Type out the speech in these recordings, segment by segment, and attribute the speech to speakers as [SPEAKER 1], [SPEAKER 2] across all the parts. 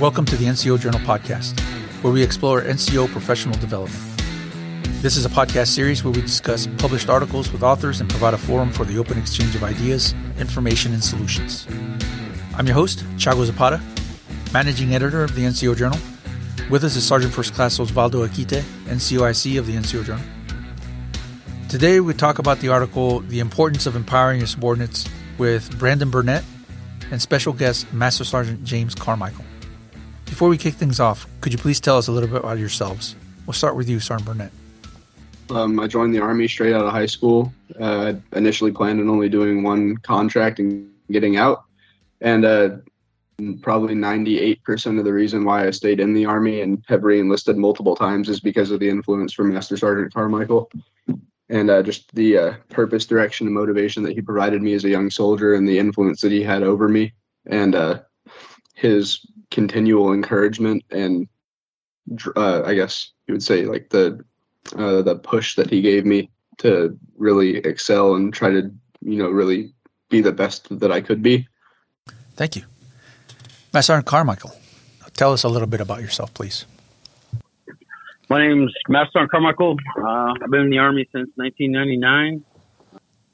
[SPEAKER 1] Welcome to the NCO Journal podcast, where we explore NCO professional development. This is a podcast series where we discuss published articles with authors and provide a forum for the open exchange of ideas, information, and solutions. I'm your host, Chago Zapata, managing editor of the NCO Journal. With us is Sergeant First Class Osvaldo Aquite, NCOIC of the NCO Journal. Today we talk about the article The Importance of Empowering Your Subordinates with Brandon Burnett and special guest Master Sergeant James Carmichael. Before we kick things off, could you please tell us a little bit about yourselves? We'll start with you, Sergeant Burnett.
[SPEAKER 2] Um, I joined the Army straight out of high school. Uh, initially planned on only doing one contract and getting out. And uh, probably 98% of the reason why I stayed in the Army and have re enlisted multiple times is because of the influence from Master Sergeant Carmichael and uh, just the uh, purpose, direction, and motivation that he provided me as a young soldier and the influence that he had over me. And uh, his continual encouragement and uh, I guess you would say like the uh, the push that he gave me to really excel and try to you know really be the best that I could be.
[SPEAKER 1] Thank you, Master Sergeant Carmichael. Tell us a little bit about yourself, please.
[SPEAKER 3] My name's Master Sergeant Carmichael. Uh, I've been in the Army since 1999,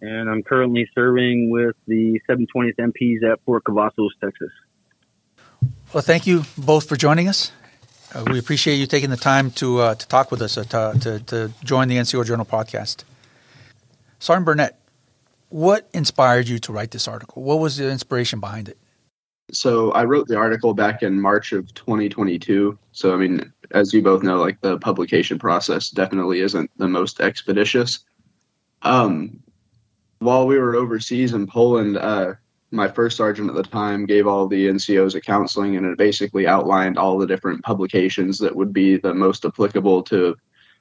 [SPEAKER 3] and I'm currently serving with the 720th MPs at Fort Cavazos, Texas.
[SPEAKER 1] Well, thank you both for joining us. Uh, we appreciate you taking the time to uh, to talk with us uh, to, to, to join the NCO Journal podcast. Sergeant Burnett, what inspired you to write this article? What was the inspiration behind it?
[SPEAKER 2] So I wrote the article back in March of 2022. So I mean, as you both know, like the publication process definitely isn't the most expeditious. Um, while we were overseas in Poland, uh, my first sergeant at the time gave all the NCOs a counseling and it basically outlined all the different publications that would be the most applicable to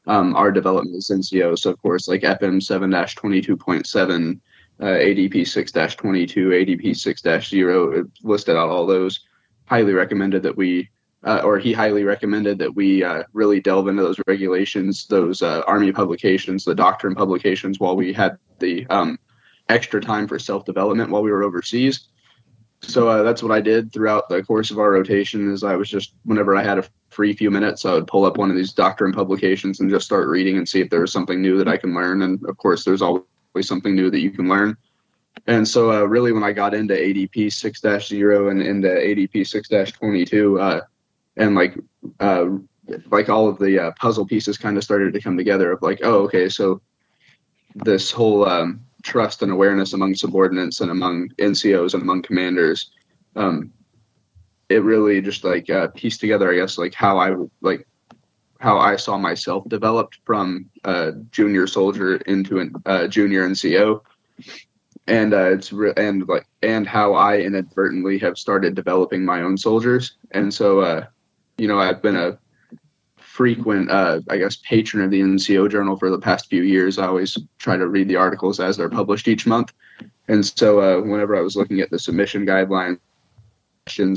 [SPEAKER 2] um, our development as NCOs. So, of course, like FM 7 22.7, uh, ADP 6 22, ADP 6 0, listed out all those. Highly recommended that we, uh, or he highly recommended that we uh, really delve into those regulations, those uh, Army publications, the doctrine publications while we had the um, extra time for self development while we were overseas. So uh, that's what I did throughout the course of our rotation. Is I was just whenever I had a free few minutes, I would pull up one of these doctrine publications and just start reading and see if there was something new that I can learn. And of course, there's always something new that you can learn. And so, uh, really, when I got into ADP six 0 and into ADP six twenty two, uh, and like uh, like all of the uh, puzzle pieces kind of started to come together of like, oh, okay, so this whole um, trust and awareness among subordinates and among NCOs and among commanders. Um, it really just like uh, pieced together, I guess, like how I like how I saw myself developed from a junior soldier into a uh, junior NCO, and uh, it's re- and like and how I inadvertently have started developing my own soldiers, and so uh, you know I've been a frequent, uh, I guess, patron of the NCO Journal for the past few years. I always try to read the articles as they're published each month. And so, uh, whenever I was looking at the submission guidelines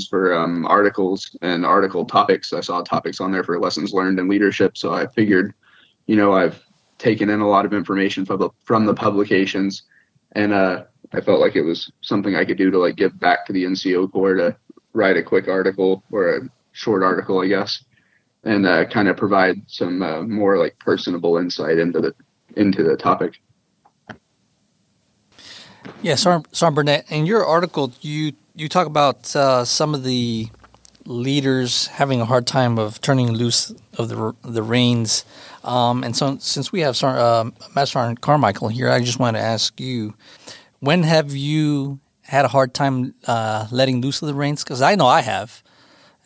[SPEAKER 2] for um, articles and article topics, I saw topics on there for lessons learned in leadership. So I figured, you know, I've taken in a lot of information from the, from the publications, and uh, I felt like it was something I could do to like give back to the NCO Corps to write a quick article or a short article, I guess and uh, kind of provide some uh, more like personable insight into the into the topic.
[SPEAKER 4] Yeah, Sergeant Burnett, in your article, you you talk about uh, some of the leaders having a hard time of turning loose of the the reins, um, and so since we have uh, Master Sergeant Carmichael here, I just want to ask you, when have you had a hard time uh, letting loose of the reins? Because I know I have.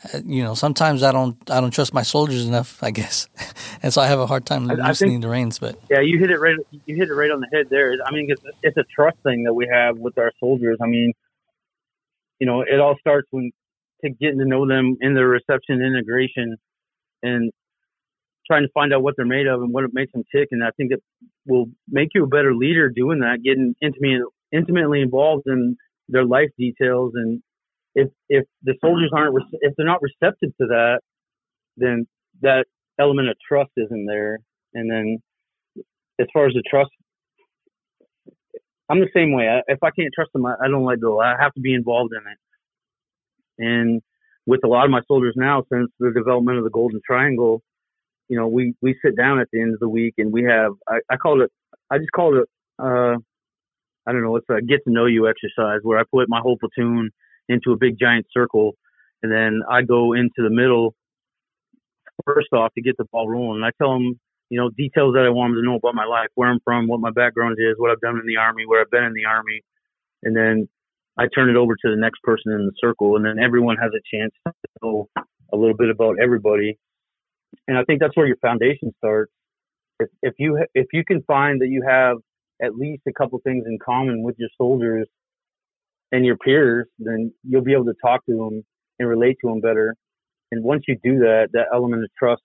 [SPEAKER 4] Uh, you know, sometimes I don't I don't trust my soldiers enough, I guess, and so I have a hard time loosening the reins. But
[SPEAKER 3] yeah, you hit it right. You hit it right on the head there. I mean, it's, it's a trust thing that we have with our soldiers. I mean, you know, it all starts when to getting to know them in their reception integration, and trying to find out what they're made of and what it makes them tick. And I think it will make you a better leader doing that, getting intimately intimately involved in their life details and if if the soldiers aren't if they're not receptive to that, then that element of trust isn't there. And then as far as the trust, I'm the same way. I, if I can't trust them, I, I don't let go. I have to be involved in it. And with a lot of my soldiers now, since the development of the Golden Triangle, you know, we we sit down at the end of the week and we have I, I call it I just call it uh I don't know it's a get to know you exercise where I put my whole platoon into a big giant circle and then I go into the middle first off to get the ball rolling. And I tell them you know details that I want them to know about my life, where I'm from, what my background is, what I've done in the army, where I've been in the army, and then I turn it over to the next person in the circle, and then everyone has a chance to know a little bit about everybody and I think that's where your foundation starts. If, if you if you can find that you have at least a couple things in common with your soldiers and your peers, then you'll be able to talk to them and relate to them better. And once you do that, that element of trust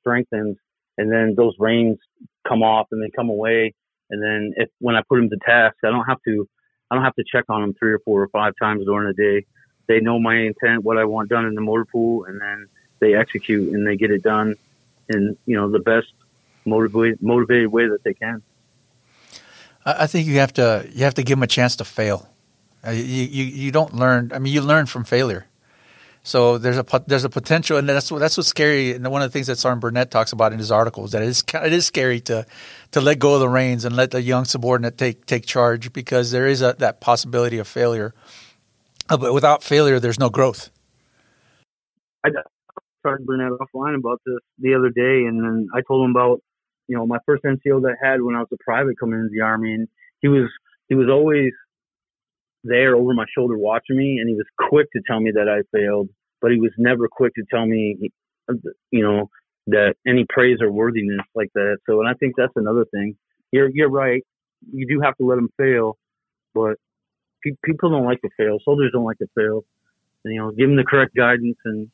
[SPEAKER 3] strengthens, and then those reins come off and they come away. And then if when I put them to task, I don't have to I don't have to check on them three or four or five times during the day. They know my intent, what I want done in the motor pool, and then they execute and they get it done in you know the best motivated motivated way that they can.
[SPEAKER 1] I think you have to you have to give them a chance to fail. Uh, you, you you don't learn. I mean, you learn from failure. So there's a there's a potential, and that's that's what's scary. And one of the things that Sergeant Burnett talks about in his articles that it is it is scary to to let go of the reins and let the young subordinate take take charge because there is a, that possibility of failure. Uh, but without failure, there's no growth.
[SPEAKER 3] I, Sergeant Burnett offline about this the other day, and then I told him about you know my first NCO that I had when I was a private coming into the army, and he was he was always there over my shoulder watching me, and he was quick to tell me that I failed, but he was never quick to tell me, you know, that any praise or worthiness like that. So, and I think that's another thing. You're you're right. You do have to let them fail, but pe- people don't like to fail. Soldiers don't like to fail. And, you know, give them the correct guidance and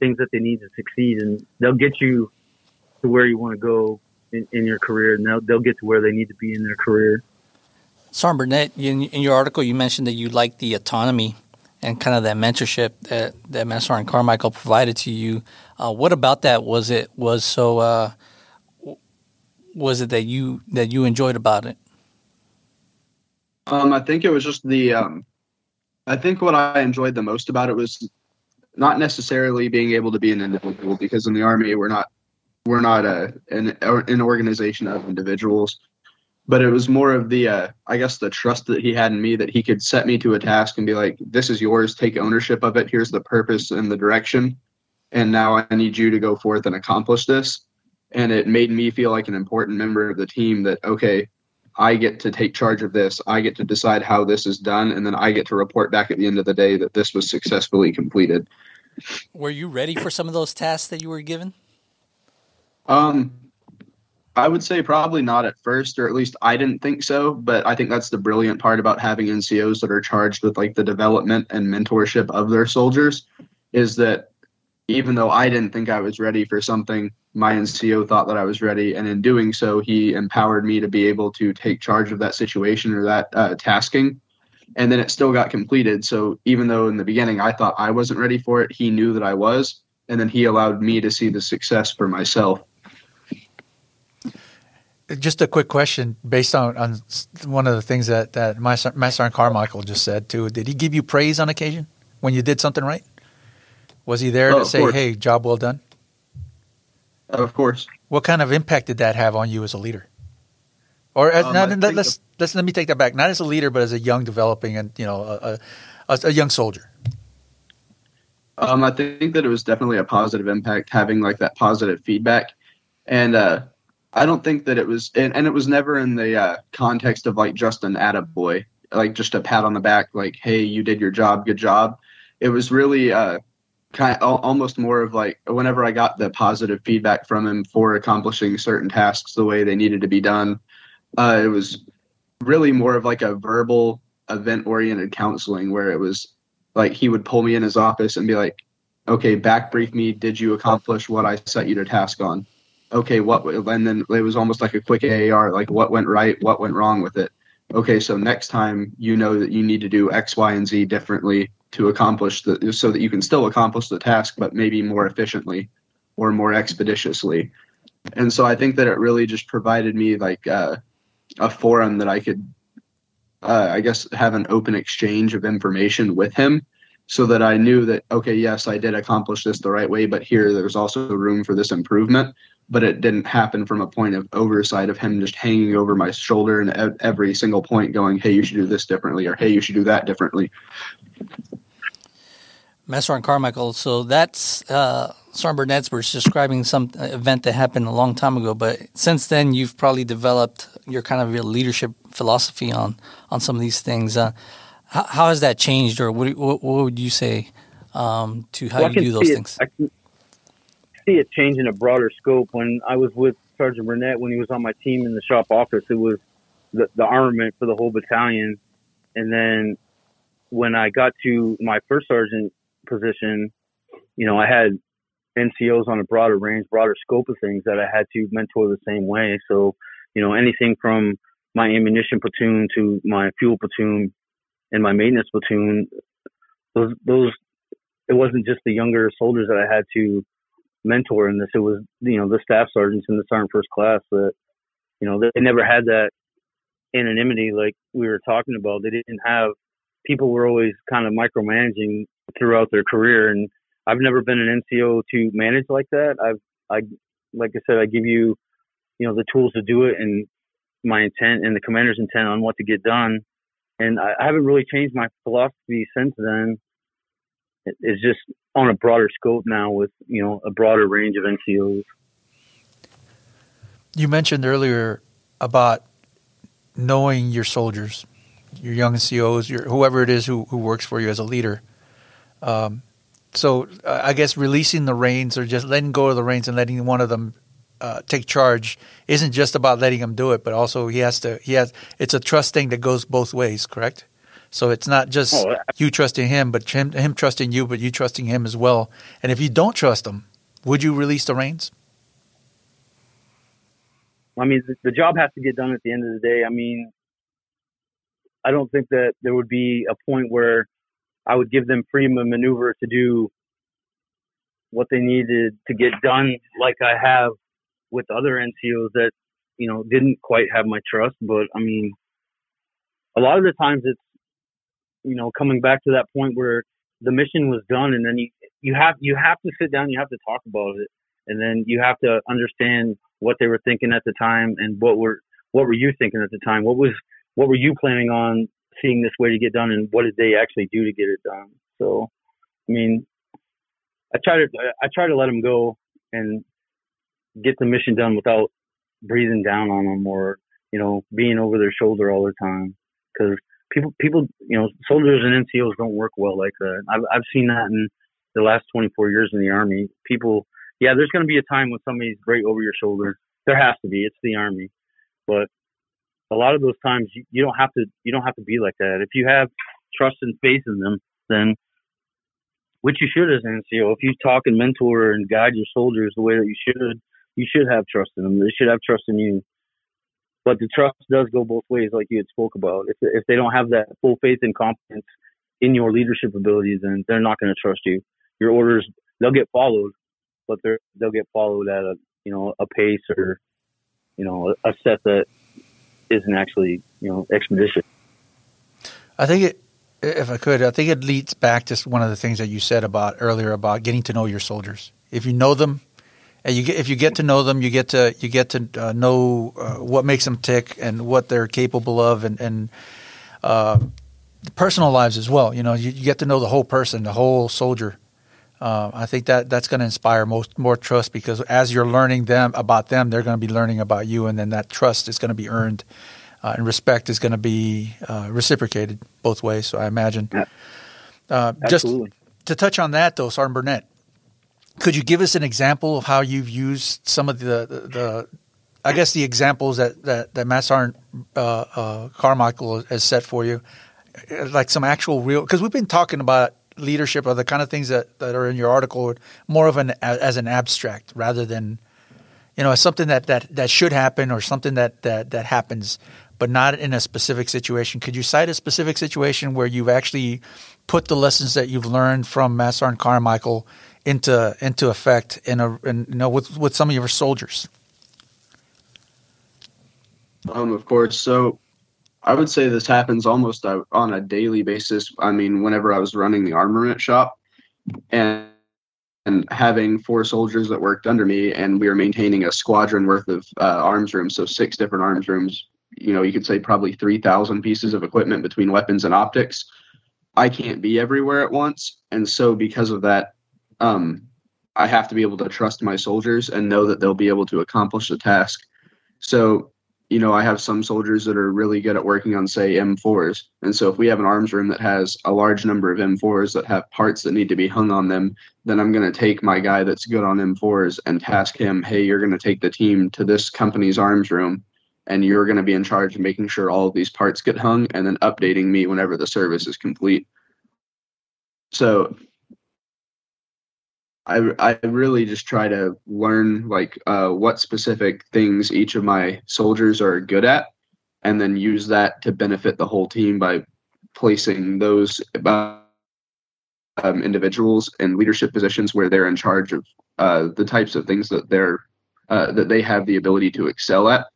[SPEAKER 3] things that they need to succeed, and they'll get you to where you want to go in, in your career, and they'll they'll get to where they need to be in their career.
[SPEAKER 4] Sergeant Burnett, in, in your article, you mentioned that you like the autonomy and kind of that mentorship that that Master Sergeant Carmichael provided to you. Uh, what about that was it was so? Uh, was it that you that you enjoyed about it?
[SPEAKER 2] Um, I think it was just the. Um, I think what I enjoyed the most about it was not necessarily being able to be an individual because in the army we're not we're not a an, an organization of individuals but it was more of the uh, i guess the trust that he had in me that he could set me to a task and be like this is yours take ownership of it here's the purpose and the direction and now i need you to go forth and accomplish this and it made me feel like an important member of the team that okay I get to take charge of this. I get to decide how this is done, and then I get to report back at the end of the day that this was successfully completed.
[SPEAKER 4] Were you ready for some of those tasks that you were given?
[SPEAKER 2] Um, I would say probably not at first, or at least I didn't think so. But I think that's the brilliant part about having NCOs that are charged with like the development and mentorship of their soldiers is that even though I didn't think I was ready for something, my NCO thought that I was ready, and in doing so, he empowered me to be able to take charge of that situation or that uh, tasking, and then it still got completed. So even though in the beginning I thought I wasn't ready for it, he knew that I was, and then he allowed me to see the success for myself.
[SPEAKER 1] Just a quick question based on, on one of the things that, that Master, Master Carmichael just said too. Did he give you praise on occasion when you did something right? Was he there oh, to say, course. "Hey, job well done"?
[SPEAKER 2] Of course.
[SPEAKER 1] What kind of impact did that have on you as a leader? Or as, um, not, let, us let's let me take that back. Not as a leader, but as a young, developing, and you know, a, a, a young soldier.
[SPEAKER 2] Um, I think that it was definitely a positive impact having like that positive feedback, and uh, I don't think that it was, and, and it was never in the uh, context of like just an attaboy, like just a pat on the back, like hey, you did your job, good job. It was really uh, kind of almost more of like whenever I got the positive feedback from him for accomplishing certain tasks the way they needed to be done, uh, it was really more of like a verbal event oriented counseling where it was like he would pull me in his office and be like, okay, back brief me. Did you accomplish what I set you to task on? Okay, what, and then it was almost like a quick AAR, like what went right, what went wrong with it. Okay, so next time you know that you need to do X, Y, and Z differently to accomplish the so that you can still accomplish the task but maybe more efficiently or more expeditiously and so i think that it really just provided me like uh, a forum that i could uh, i guess have an open exchange of information with him so that I knew that okay, yes, I did accomplish this the right way, but here there's also room for this improvement. But it didn't happen from a point of oversight of him just hanging over my shoulder and at every single point going, "Hey, you should do this differently," or "Hey, you should do that differently."
[SPEAKER 4] Master Sergeant Carmichael, so that's uh, Sergeant Burnett's was describing some event that happened a long time ago, but since then you've probably developed your kind of your leadership philosophy on on some of these things. Uh, how, how, has that changed, or what, what, what would you say um, to how well, you do those things?
[SPEAKER 3] I can see it change in a broader scope. When I was with Sergeant Burnett, when he was on my team in the shop office, it was the, the armament for the whole battalion, and then when I got to my first sergeant position, you know, I had NCOs on a broader range, broader scope of things that I had to mentor the same way. So, you know, anything from my ammunition platoon to my fuel platoon and my maintenance platoon, those, those, it wasn't just the younger soldiers that I had to mentor in this. It was, you know, the staff sergeants in the sergeant first class that, you know, they never had that anonymity like we were talking about. They didn't have, people were always kind of micromanaging throughout their career. And I've never been an NCO to manage like that. I've, I, like I said, I give you, you know, the tools to do it and my intent and the commander's intent on what to get done. And I, I haven't really changed my philosophy since then. It's just on a broader scope now with, you know, a broader range of NCOs.
[SPEAKER 1] You mentioned earlier about knowing your soldiers, your young NCOs, your, whoever it is who, who works for you as a leader. Um, so uh, I guess releasing the reins or just letting go of the reins and letting one of them uh, take charge isn't just about letting him do it, but also he has to. He has. It's a trust thing that goes both ways, correct? So it's not just oh, you trusting him, but him, him trusting you, but you trusting him as well. And if you don't trust him, would you release the reins?
[SPEAKER 3] I mean, the, the job has to get done at the end of the day. I mean, I don't think that there would be a point where I would give them freedom of maneuver to do what they needed to get done, like I have with other NCOs that you know didn't quite have my trust. But I mean, a lot of the times it's you know coming back to that point where the mission was done, and then you you have you have to sit down, you have to talk about it, and then you have to understand what they were thinking at the time and what were what were you thinking at the time? What was what were you planning on seeing this way to get done and what did they actually do to get it done. So, I mean, I try to I try to let them go and get the mission done without breathing down on them or you know being over their shoulder all the time because people people you know soldiers and NCOs don't work well like that. I've I've seen that in the last 24 years in the army. People, yeah, there's going to be a time when somebody's right over your shoulder. There has to be. It's the army, but a lot of those times you, you don't have to you don't have to be like that. If you have trust and faith in them, then which you should as an NCO. If you talk and mentor and guide your soldiers the way that you should, you should have trust in them. They should have trust in you. But the trust does go both ways, like you had spoke about. If if they don't have that full faith and confidence in your leadership abilities, then they're not going to trust you. Your orders they'll get followed, but they're they'll get followed at a you know a pace or you know a set that isn't actually you know expeditious.
[SPEAKER 1] I think it, if I could, I think it leads back to one of the things that you said about earlier about getting to know your soldiers. If you know them, and you get, if you get to know them, you get to you get to uh, know uh, what makes them tick and what they're capable of, and and uh, personal lives as well. You know, you, you, get to know the whole person, the whole soldier. Uh, I think that that's going to inspire most more trust because as you're learning them about them, they're going to be learning about you, and then that trust is going to be earned, uh, and respect is going to be uh, reciprocated both ways. So I imagine. Uh, just to touch on that, though, Sergeant Burnett, could you give us an example of how you've used some of the the, the I guess the examples that that, that Matt Sergeant uh, uh, Carmichael has set for you, like some actual real because we've been talking about leadership or the kind of things that, that are in your article more of an as an abstract rather than you know as something that, that, that should happen or something that, that, that happens but not in a specific situation. Could you cite a specific situation where you've actually put the lessons that you've learned from Master and Carmichael into into effect in a in, you know with with some of your soldiers
[SPEAKER 2] um of course so I would say this happens almost uh, on a daily basis. I mean, whenever I was running the armament shop and and having four soldiers that worked under me, and we were maintaining a squadron worth of uh, arms rooms, so six different arms rooms. You know, you could say probably three thousand pieces of equipment between weapons and optics. I can't be everywhere at once, and so because of that, um, I have to be able to trust my soldiers and know that they'll be able to accomplish the task. So you know, I have some soldiers that are really good at working on, say, M4s. And so if we have an arms room that has a large number of M4s that have parts that need to be hung on them, then I'm going to take my guy that's good on M4s and task him, hey, you're going to take the team to this company's arms room and you're going to be in charge of making sure all of these parts get hung and then updating me whenever the service is complete. So I, I really just try to learn like uh, what specific things each of my soldiers are good at and then use that to benefit the whole team by placing those uh, um, individuals in leadership positions where they're in charge of uh, the types of things that they're uh, that they have the ability to excel at.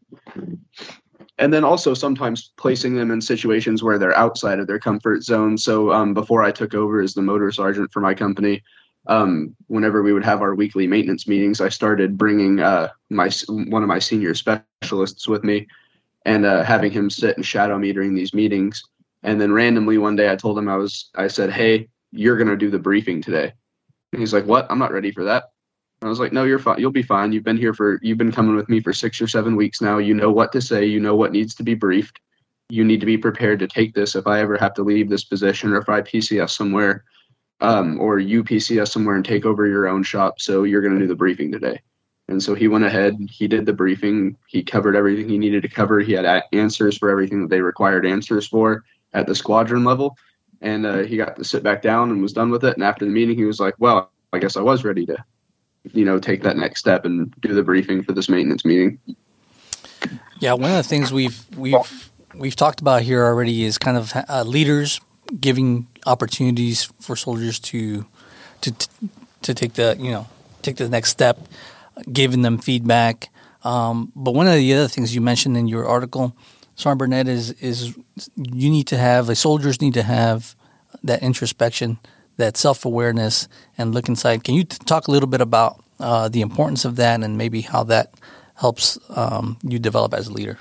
[SPEAKER 2] And then also sometimes placing them in situations where they're outside of their comfort zone. So um, before i took over as the motor sergeant for my company um, whenever we would have our weekly maintenance meetings, I started bringing uh, my one of my senior specialists with me and uh, having him sit and shadow me during these meetings. And then randomly one day, I told him I was I said, "Hey, you're gonna do the briefing today." And he's like, "What? I'm not ready for that." I was like, "No, you're fine. You'll be fine. You've been here for you've been coming with me for six or seven weeks now. You know what to say. You know what needs to be briefed. You need to be prepared to take this if I ever have to leave this position or if I PCS somewhere." Um, or you PCS somewhere and take over your own shop. So you're going to do the briefing today. And so he went ahead, he did the briefing, he covered everything he needed to cover. He had answers for everything that they required answers for at the squadron level. And uh, he got to sit back down and was done with it. And after the meeting, he was like, well, I guess I was ready to, you know, take that next step and do the briefing for this maintenance meeting.
[SPEAKER 4] Yeah, one of the things we've we've we've talked about here already is kind of uh, leaders giving opportunities for soldiers to to to take the you know take the next step, giving them feedback. Um, but one of the other things you mentioned in your article, Sergeant Burnett, is is you need to have the soldiers need to have that introspection, that self awareness, and look inside. Can you t- talk a little bit about uh, the importance of that and maybe how that helps um, you develop as a leader?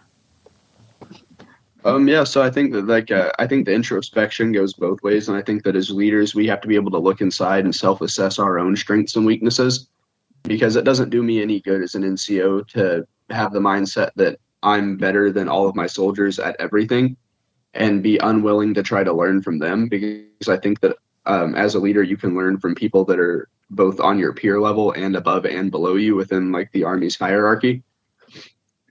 [SPEAKER 2] Um, yeah, so I think that like uh, I think the introspection goes both ways, and I think that as leaders we have to be able to look inside and self-assess our own strengths and weaknesses, because it doesn't do me any good as an NCO to have the mindset that I'm better than all of my soldiers at everything, and be unwilling to try to learn from them. Because I think that um, as a leader you can learn from people that are both on your peer level and above and below you within like the army's hierarchy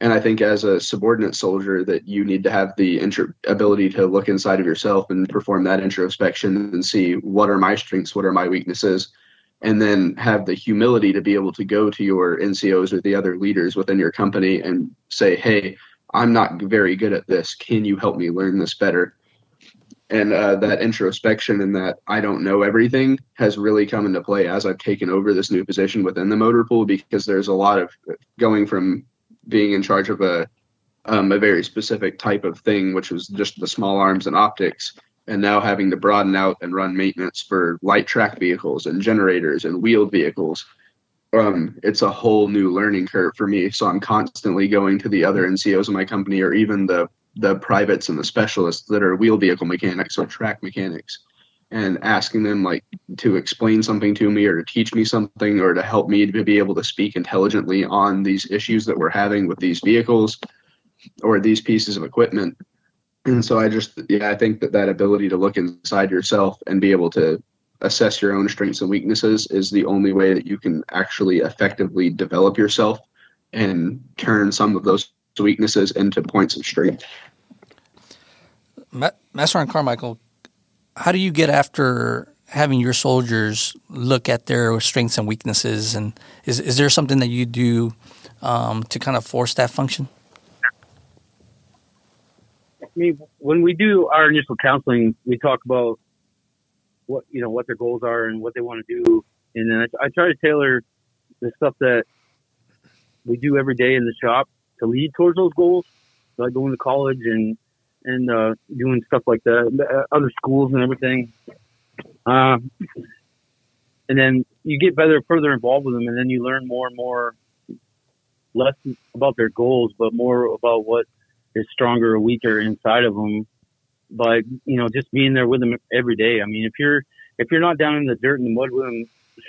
[SPEAKER 2] and I think as a subordinate soldier that you need to have the ability to look inside of yourself and perform that introspection and see what are my strengths, what are my weaknesses, and then have the humility to be able to go to your NCOs or the other leaders within your company and say, "Hey, I'm not very good at this. Can you help me learn this better?" And uh, that introspection and that I don't know everything has really come into play as I've taken over this new position within the motor pool because there's a lot of going from being in charge of a um, a very specific type of thing, which was just the small arms and optics, and now having to broaden out and run maintenance for light track vehicles and generators and wheeled vehicles. Um, it's a whole new learning curve for me. So I'm constantly going to the other NCOs in my company or even the the privates and the specialists that are wheel vehicle mechanics or track mechanics and asking them like to explain something to me or to teach me something or to help me to be able to speak intelligently on these issues that we're having with these vehicles or these pieces of equipment. And so i just yeah i think that that ability to look inside yourself and be able to assess your own strengths and weaknesses is the only way that you can actually effectively develop yourself and turn some of those weaknesses into points of strength.
[SPEAKER 4] Master Sergeant Carmichael, how do you get after having your soldiers look at their strengths and weaknesses? And is is there something that you do um, to kind of force that function?
[SPEAKER 3] I mean, when we do our initial counseling, we talk about what you know what their goals are and what they want to do, and then I, I try to tailor the stuff that we do every day in the shop to lead towards those goals. Like going to college and and uh, doing stuff like that, other schools and everything. Uh, and then you get better, further involved with them, and then you learn more and more, less about their goals, but more about what is stronger or weaker inside of them. But you know, just being there with them every day. I mean, if you're if you're not down in the dirt and the mud with them,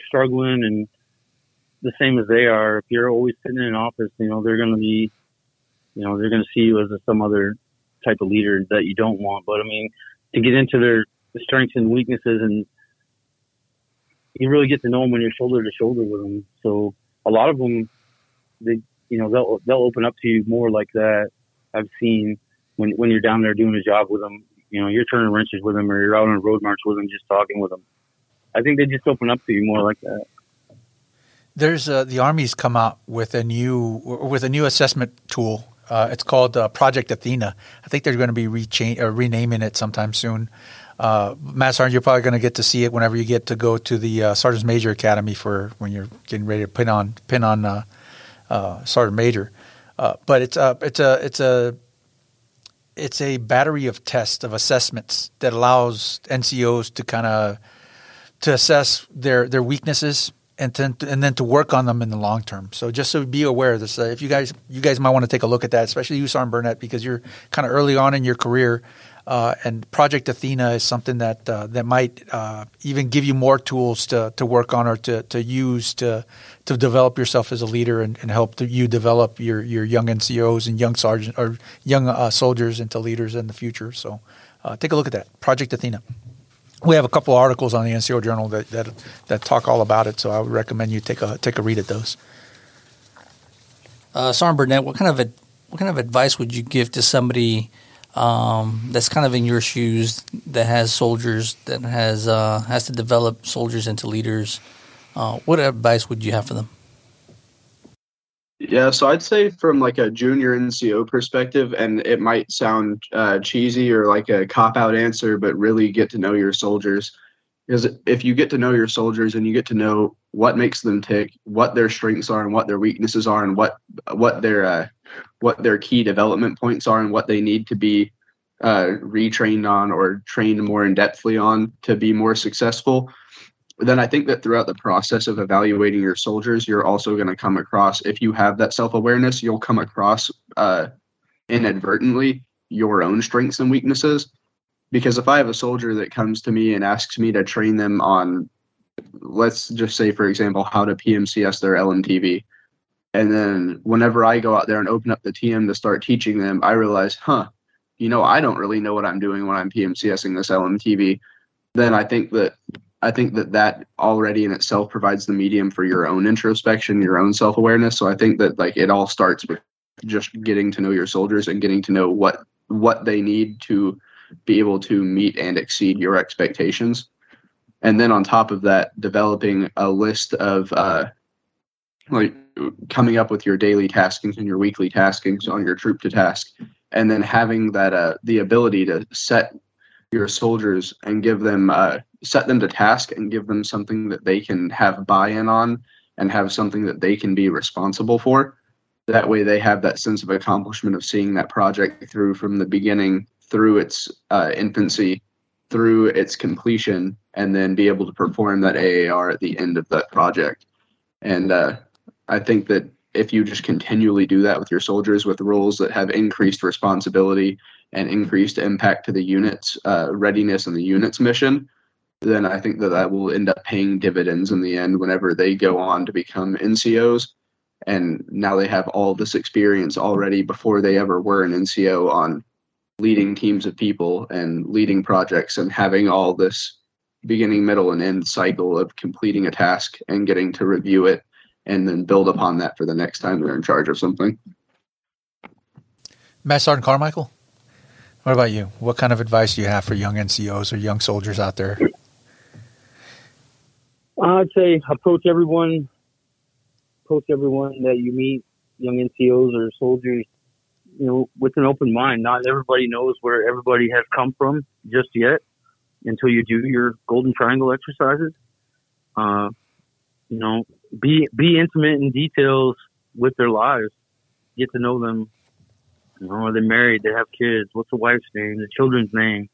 [SPEAKER 3] struggling and the same as they are, if you're always sitting in an office, you know, they're going to be, you know, they're going to see you as some other type of leader that you don't want. But I mean, to get into their strengths and weaknesses and you really get to know them when you're shoulder to shoulder with them. So a lot of them, they, you know, they'll, they'll open up to you more like that. I've seen when, when you're down there doing a job with them, you know, you're turning wrenches with them or you're out on a road march with them, just talking with them. I think they just open up to you more like that.
[SPEAKER 1] There's uh, the Army's come out with a new with a new assessment tool. Uh, it's called uh, Project Athena. I think they're going to be uh, renaming it sometime soon. Uh, Matt Sergeant, you're probably going to get to see it whenever you get to go to the uh, Sergeant Major Academy for when you're getting ready to pin on pin on uh, Sergeant Major. But it's a it's a it's a it's a battery of tests of assessments that allows NCOs to kind of to assess their their weaknesses and then and then to work on them in the long term. So just so be aware of this. Uh, if you guys you guys might want to take a look at that, especially you, Sergeant Burnett, because you're kind of early on in your career. Uh, and Project Athena is something that uh, that might uh, even give you more tools to, to work on or to, to use to to develop yourself as a leader and, and help you develop your, your young NCOs and young sergeant or young uh, soldiers into leaders in the future. So uh, take a look at that Project Athena. We have a couple of articles on the NCO Journal that, that that talk all about it. So I would recommend you take a take a read at those.
[SPEAKER 4] Uh, Sergeant Burnett, what kind of a, what kind of advice would you give to somebody? um, that's kind of in your shoes that has soldiers that has uh, has to develop soldiers into leaders. Uh, what advice would you have for them?
[SPEAKER 2] Yeah, so I'd say from like a junior NCO perspective, and it might sound uh, cheesy or like a cop out answer, but really get to know your soldiers. Because if you get to know your soldiers and you get to know what makes them tick, what their strengths are, and what their weaknesses are, and what what their uh, what their key development points are and what they need to be uh, retrained on or trained more in depthly on to be more successful, then I think that throughout the process of evaluating your soldiers, you're also going to come across, if you have that self awareness, you'll come across uh, inadvertently your own strengths and weaknesses. Because if I have a soldier that comes to me and asks me to train them on, let's just say, for example, how to PMCS their LMTV, and then whenever I go out there and open up the TM to start teaching them, I realize, huh, you know, I don't really know what I'm doing when I'm PMCSing this LMTV. Then I think that I think that that already in itself provides the medium for your own introspection, your own self awareness. So I think that like it all starts with just getting to know your soldiers and getting to know what what they need to be able to meet and exceed your expectations. And then on top of that, developing a list of uh, like coming up with your daily taskings and your weekly taskings on your troop to task and then having that uh, the ability to set your soldiers and give them uh, set them to task and give them something that they can have buy-in on and have something that they can be responsible for. That way they have that sense of accomplishment of seeing that project through from the beginning through its uh, infancy through its completion and then be able to perform that AAR at the end of that project. And uh, I think that if you just continually do that with your soldiers with roles that have increased responsibility and increased impact to the unit's uh, readiness and the unit's mission, then I think that that will end up paying dividends in the end whenever they go on to become NCOs. And now they have all this experience already before they ever were an NCO on leading teams of people and leading projects and having all this beginning, middle, and end cycle of completing a task and getting to review it and then build upon that for the next time they're in charge of something.
[SPEAKER 1] Matt Sergeant Carmichael, what about you? What kind of advice do you have for young NCOs or young soldiers out there?
[SPEAKER 3] I'd say approach everyone, approach everyone that you meet, young NCOs or soldiers, you know, with an open mind. Not everybody knows where everybody has come from just yet until you do your golden triangle exercises. Uh, you know, be be intimate in details with their lives, get to know them You know, are they married? They have kids. What's the wife's name? The children's name?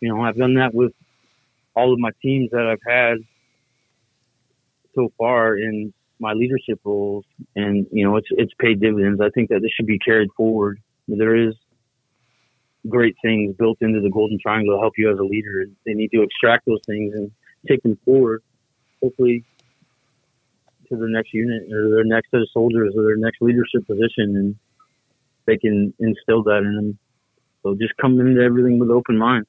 [SPEAKER 3] You know, I've done that with all of my teams that I've had so far in my leadership roles, and you know, it's it's paid dividends. I think that this should be carried forward. There is great things built into the Golden Triangle to help you as a leader. They need to extract those things and take them forward, hopefully to their next unit or their next set of soldiers or their next leadership position, and they can instill that in them. So just come into everything with open mind.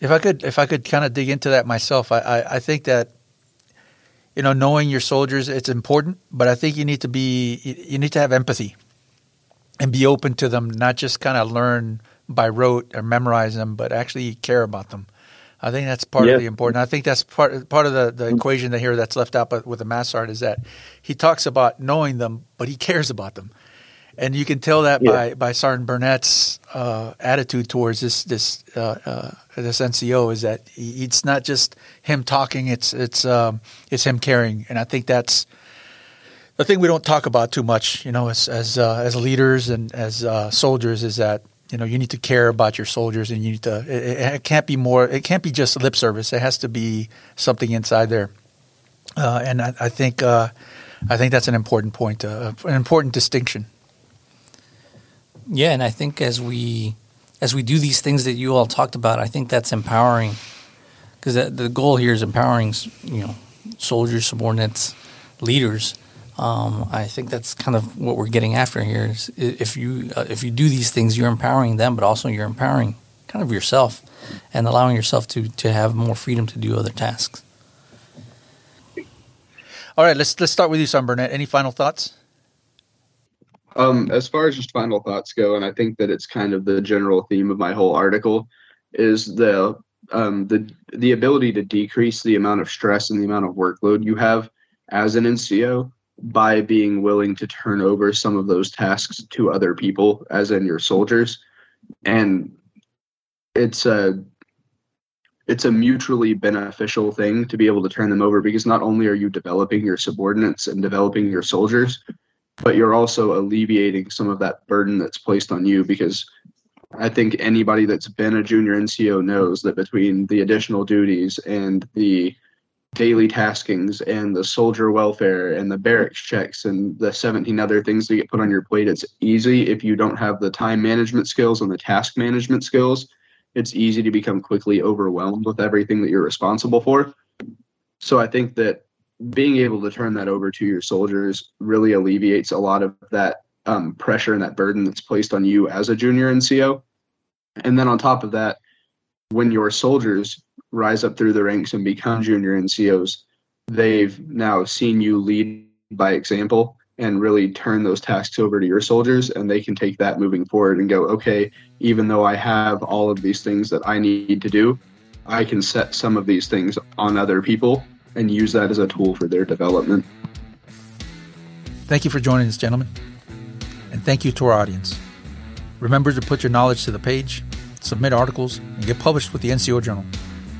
[SPEAKER 1] If I could, if I could kind of dig into that myself, I, I, I think that you know knowing your soldiers it's important, but I think you need to be you need to have empathy and be open to them, not just kind of learn by rote or memorize them, but actually care about them. I think that's part yeah. of the important. I think that's part part of the, the mm-hmm. equation that here that's left out But with the mass art is that he talks about knowing them, but he cares about them, and you can tell that yeah. by by Sergeant Burnett's uh, attitude towards this this uh, uh, this NCO is that he, it's not just him talking; it's it's um, it's him caring, and I think that's the thing we don't talk about too much, you know, as as uh, as leaders and as uh, soldiers, is that you know you need to care about your soldiers, and you need to. It, it, can't be more. It can't be just lip service. It has to be something inside there. Uh, and I, I think uh, I think that's an important point, uh, an important distinction.
[SPEAKER 4] Yeah, and I think as we as we do these things that you all talked about, I think that's empowering because the, goal here is empowering, you know, soldiers, subordinates, leaders um, I think that's kind of what we're getting after here. Is if you uh, if you do these things, you're empowering them, but also you're empowering kind of yourself and allowing yourself to to have more freedom to do other tasks.
[SPEAKER 1] All right, let's let's start with you, Son Burnett. Any final thoughts?
[SPEAKER 2] Um, as far as just final thoughts go, and I think that it's kind of the general theme of my whole article, is the um, the the ability to decrease the amount of stress and the amount of workload you have as an NCO by being willing to turn over some of those tasks to other people, as in your soldiers. And it's a it's a mutually beneficial thing to be able to turn them over because not only are you developing your subordinates and developing your soldiers, but you're also alleviating some of that burden that's placed on you because I think anybody that's been a junior NCO knows that between the additional duties and the daily taskings and the soldier welfare and the barracks checks and the 17 other things that get put on your plate it's easy if you don't have the time management skills and the task management skills. It's easy to become quickly overwhelmed with everything that you're responsible for. So i think that being able to turn that over to your soldiers really alleviates a lot of that um, pressure and that burden that's placed on you as a junior nco and then on top of that when your soldiers rise up through the ranks and become junior NCOs, they've now seen you lead by example and really turn those tasks over to your soldiers and they can take that moving forward and go okay even though i have all of these things that i need to do i can set some of these things on other people and use that as a tool for their development
[SPEAKER 1] thank you for joining us gentlemen and thank you to our audience remember to put your knowledge to the page submit articles and get published with the nco journal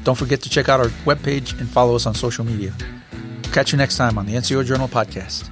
[SPEAKER 1] don't forget to check out our webpage and follow us on social media. Catch you next time on the NCO Journal podcast.